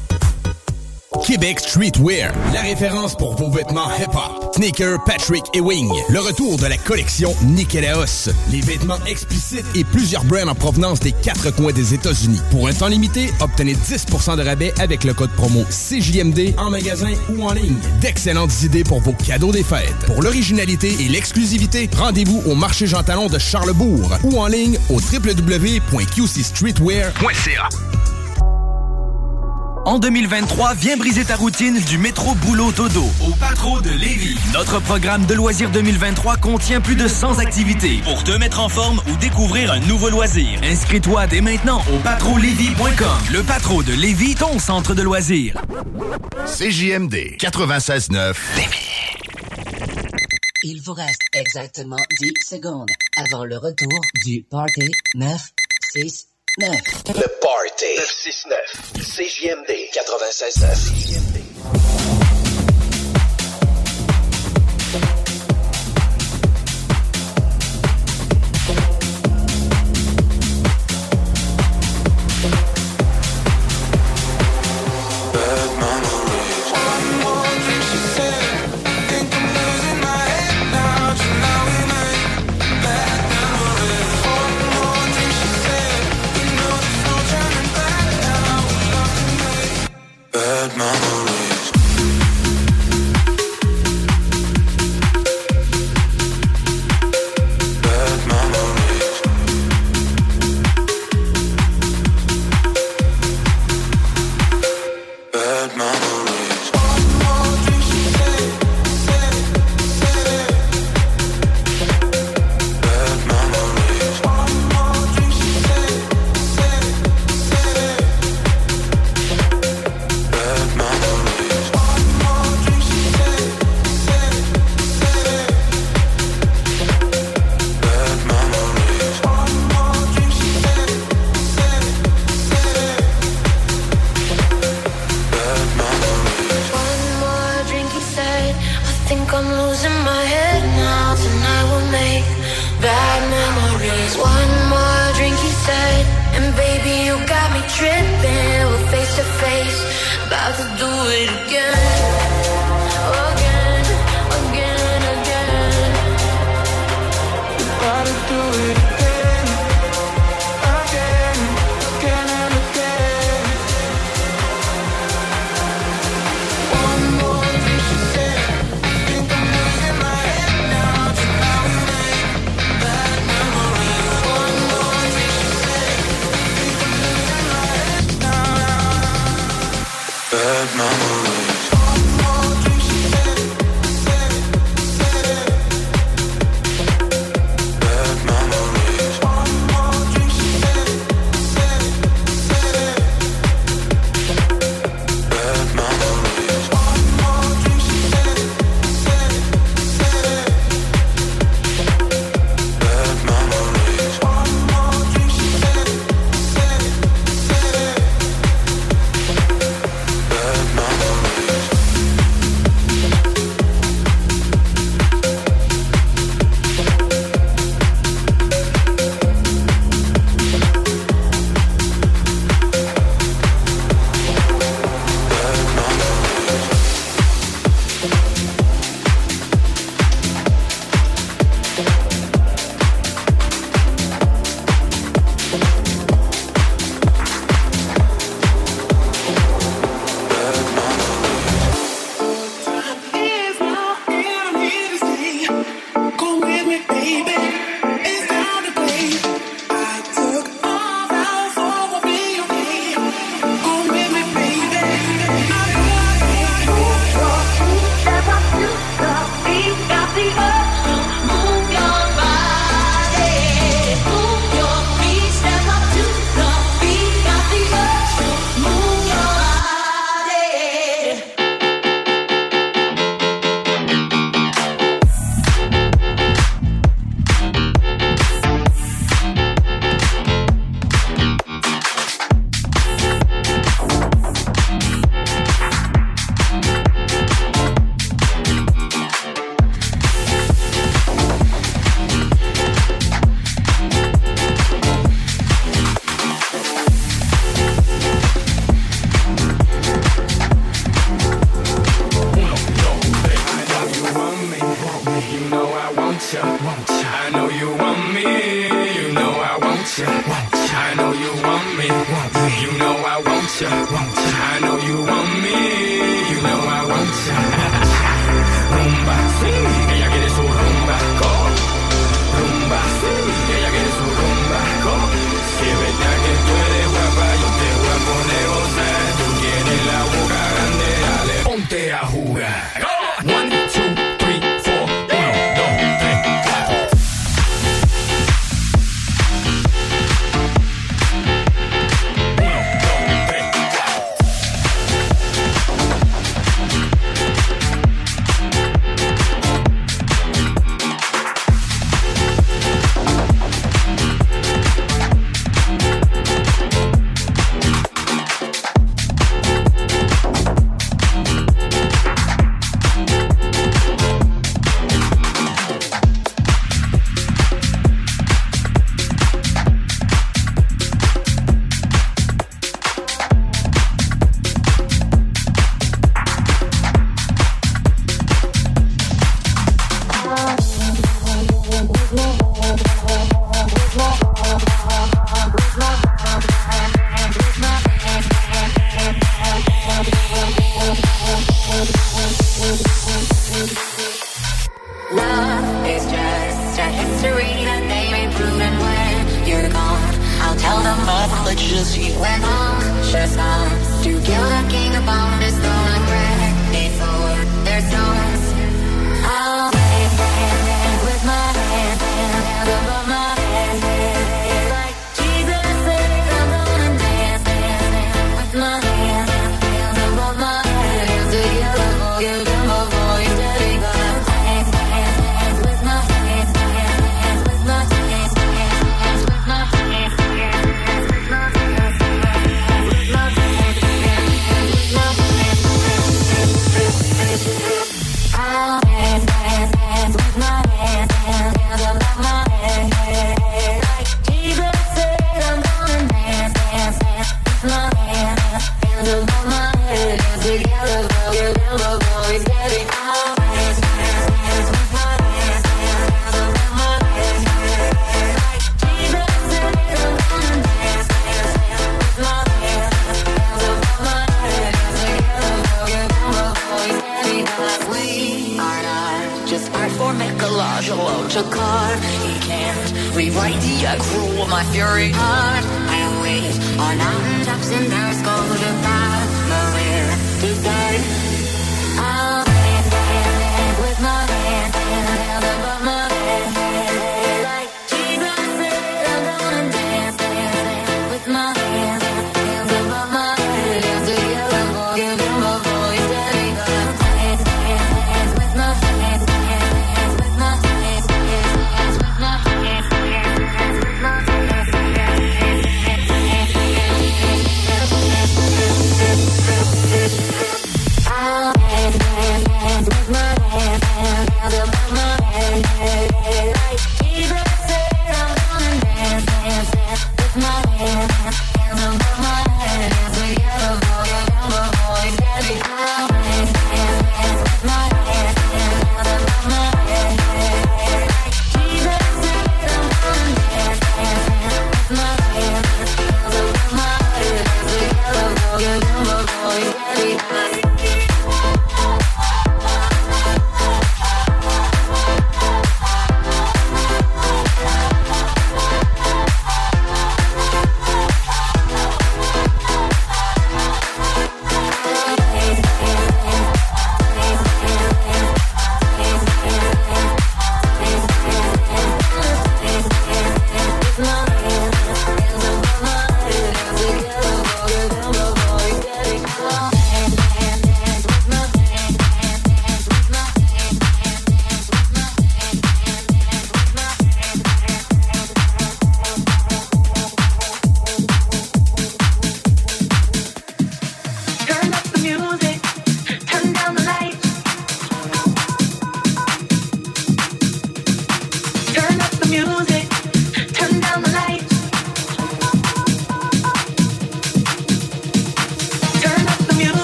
Québec Streetwear, la référence pour vos vêtements hip-hop. Sneaker, Patrick et Wing. Le retour de la collection Nikélaos. Les vêtements explicites et plusieurs brands en provenance des quatre coins des États-Unis. Pour un temps limité, obtenez 10% de rabais avec le code promo CJMD en magasin ou en ligne. D'excellentes idées pour vos cadeaux des fêtes. Pour l'originalité et l'exclusivité, rendez-vous au marché Jean Talon de Charlebourg ou en ligne au www.qcstreetwear.ca. En 2023, viens briser ta routine du métro boulot dodo au Patro de Lévis. Notre programme de loisirs 2023 contient plus de 100 activités pour te mettre en forme ou découvrir un nouveau loisir. Inscris-toi dès maintenant au patrolévis.com. Le Patro de Lévis, ton centre de loisirs. CJMD 96.9. Il vous reste exactement 10 secondes avant le retour du Party 969. Le Party 969. CJMD 96.9.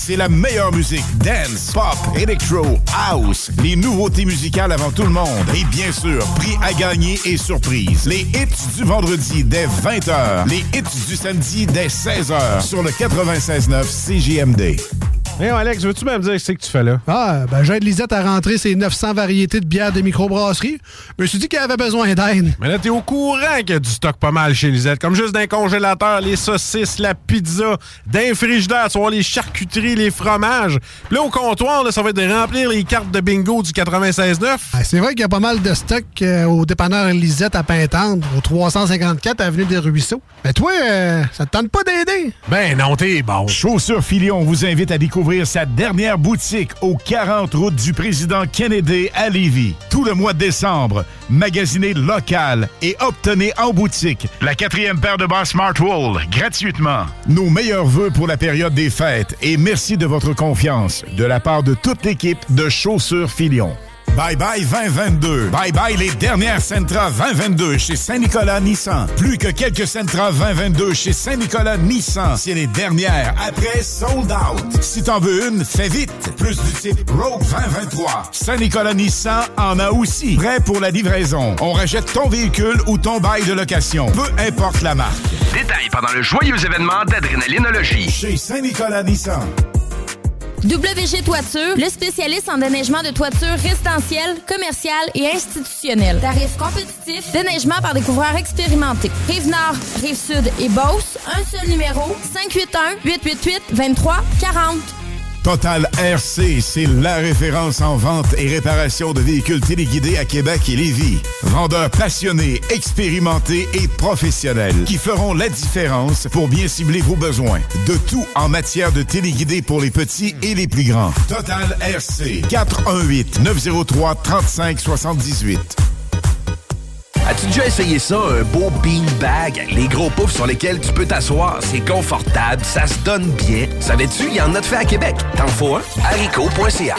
c'est la meilleure musique. Dance, pop, electro, house. Les nouveautés musicales avant tout le monde. Et bien sûr, prix à gagner et surprise. Les hits du vendredi dès 20h. Les hits du samedi dès 16h sur le 96.9 CJMD. Hey, Alex, veux-tu même dire ce que tu fais là? Ah, ben j'aide Lisette à rentrer ses 900 variétés de bières de microbrasserie. Je me suis dit qu'elle avait besoin d'aide. Mais là, t'es au courant qu'il y a du stock pas mal chez Lisette. Comme juste d'un congélateur, les saucisses, la pizza, d'un frigidaire, tu vois, les charcuteries, les fromages. Puis là, au comptoir, là, ça va être de remplir les cartes de bingo du 96.9. Ah, c'est vrai qu'il y a pas mal de stock euh, au dépanneur Lisette à Pintendre, au 354 Avenue des Ruisseaux. Mais toi, euh, ça te tente pas d'aider? Ben non, t'es bon. Chaussures Filion vous invite à découvrir sa dernière boutique au 40 route du président Kennedy à Lévis. Tout le mois de décembre, magasinez local et obtenez en boutique la quatrième paire de bas Smart Wool gratuitement. Nos meilleurs voeux pour la période des fêtes et merci de votre confiance de la part de toute l'équipe de Chaussures Filion. Bye bye 2022. Bye bye les dernières Sentra 2022 chez Saint-Nicolas Nissan. Plus que quelques Sentra 2022 chez Saint-Nicolas Nissan. C'est les dernières. Après, sold out. Si t'en veux une, fais vite. Plus du type Rogue 2023. Saint-Nicolas Nissan en a aussi. Prêt pour la livraison. On rachète ton véhicule ou ton bail de location. Peu importe la marque. Détails pendant le joyeux événement d'adrénalinologie. Chez Saint-Nicolas Nissan. WG Toiture, le spécialiste en déneigement de toiture résidentielle, commerciale et institutionnelle. Tarifs compétitifs, déneigement par des couvreurs expérimentés. Rive-Nord, Rive-Sud et Beauce, un seul numéro, 581-888-2340. Total RC, c'est la référence en vente et réparation de véhicules téléguidés à Québec et Lévis. Vendeurs passionnés, expérimentés et professionnels qui feront la différence pour bien cibler vos besoins. De tout en matière de téléguidés pour les petits et les plus grands. Total RC, 418 903 3578. As-tu déjà essayé ça, un beau bean bag? Les gros poufs sur lesquels tu peux t'asseoir, c'est confortable, ça se donne bien. Savais-tu, il y en a de fait à Québec. T'en faut un? haricot.ca.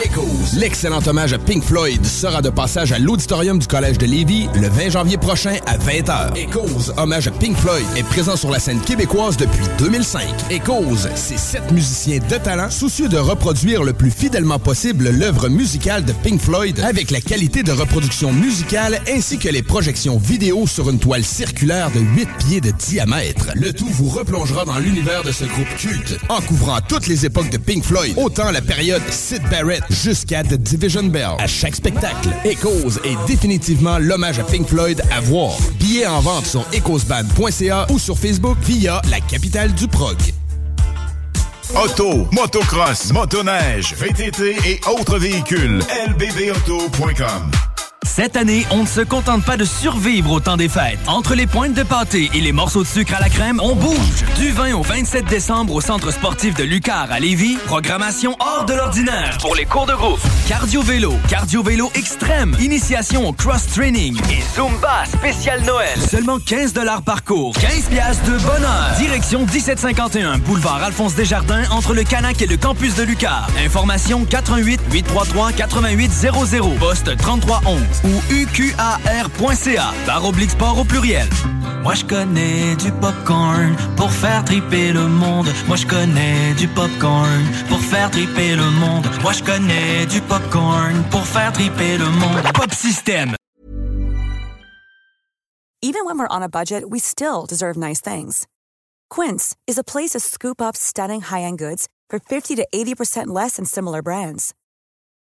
L'excellent hommage à Pink Floyd sera de passage à l'auditorium du Collège de Lévis le 20 janvier prochain à 20h. Echoes, hommage à Pink Floyd, est présent sur la scène québécoise depuis 2005. Echoes, c'est sept musiciens de talent soucieux de reproduire le plus fidèlement possible l'œuvre musicale de Pink Floyd avec la qualité de reproduction musicale ainsi que les projections vidéo sur une toile circulaire de 8 pieds de diamètre. Le tout vous replongera dans l'univers de ce groupe culte en couvrant toutes les époques de Pink Floyd, autant la période Sid Barrett jusqu'à The Division Bell. À chaque spectacle, Echoes est définitivement l'hommage à Pink Floyd à voir. Billets en vente sur echoesband.ca ou sur Facebook via la capitale du prog. Auto, motocross, motoneige, VTT et autres véhicules. lbbauto.com Cette année, on ne se contente pas de survivre au temps des fêtes. Entre les pointes de pâté et les morceaux de sucre à la crème, on bouge. Du 20 au 27 décembre au Centre sportif de Lucar à Lévis, programmation hors de l'ordinaire pour les cours de groupe. Cardio-vélo, cardio-vélo extrême, initiation au cross-training et Zumba spécial Noël. Seulement 15 par cours, 15 piastres de bonheur. Direction 1751, boulevard Alphonse Desjardins, entre le Canac et le campus de Lucar. Information 88 833 8800, poste 3311 ou uqar.ca, barre oblique sport au pluriel. Moi je connais du popcorn pour faire triper le monde. Moi je connais du popcorn pour faire triper le monde. Moi je connais du popcorn pour faire triper le monde. Pop System. Even when we're on a budget, we still deserve nice things. Quince is a place to scoop up stunning high-end goods for 50 to 80% less than similar brands.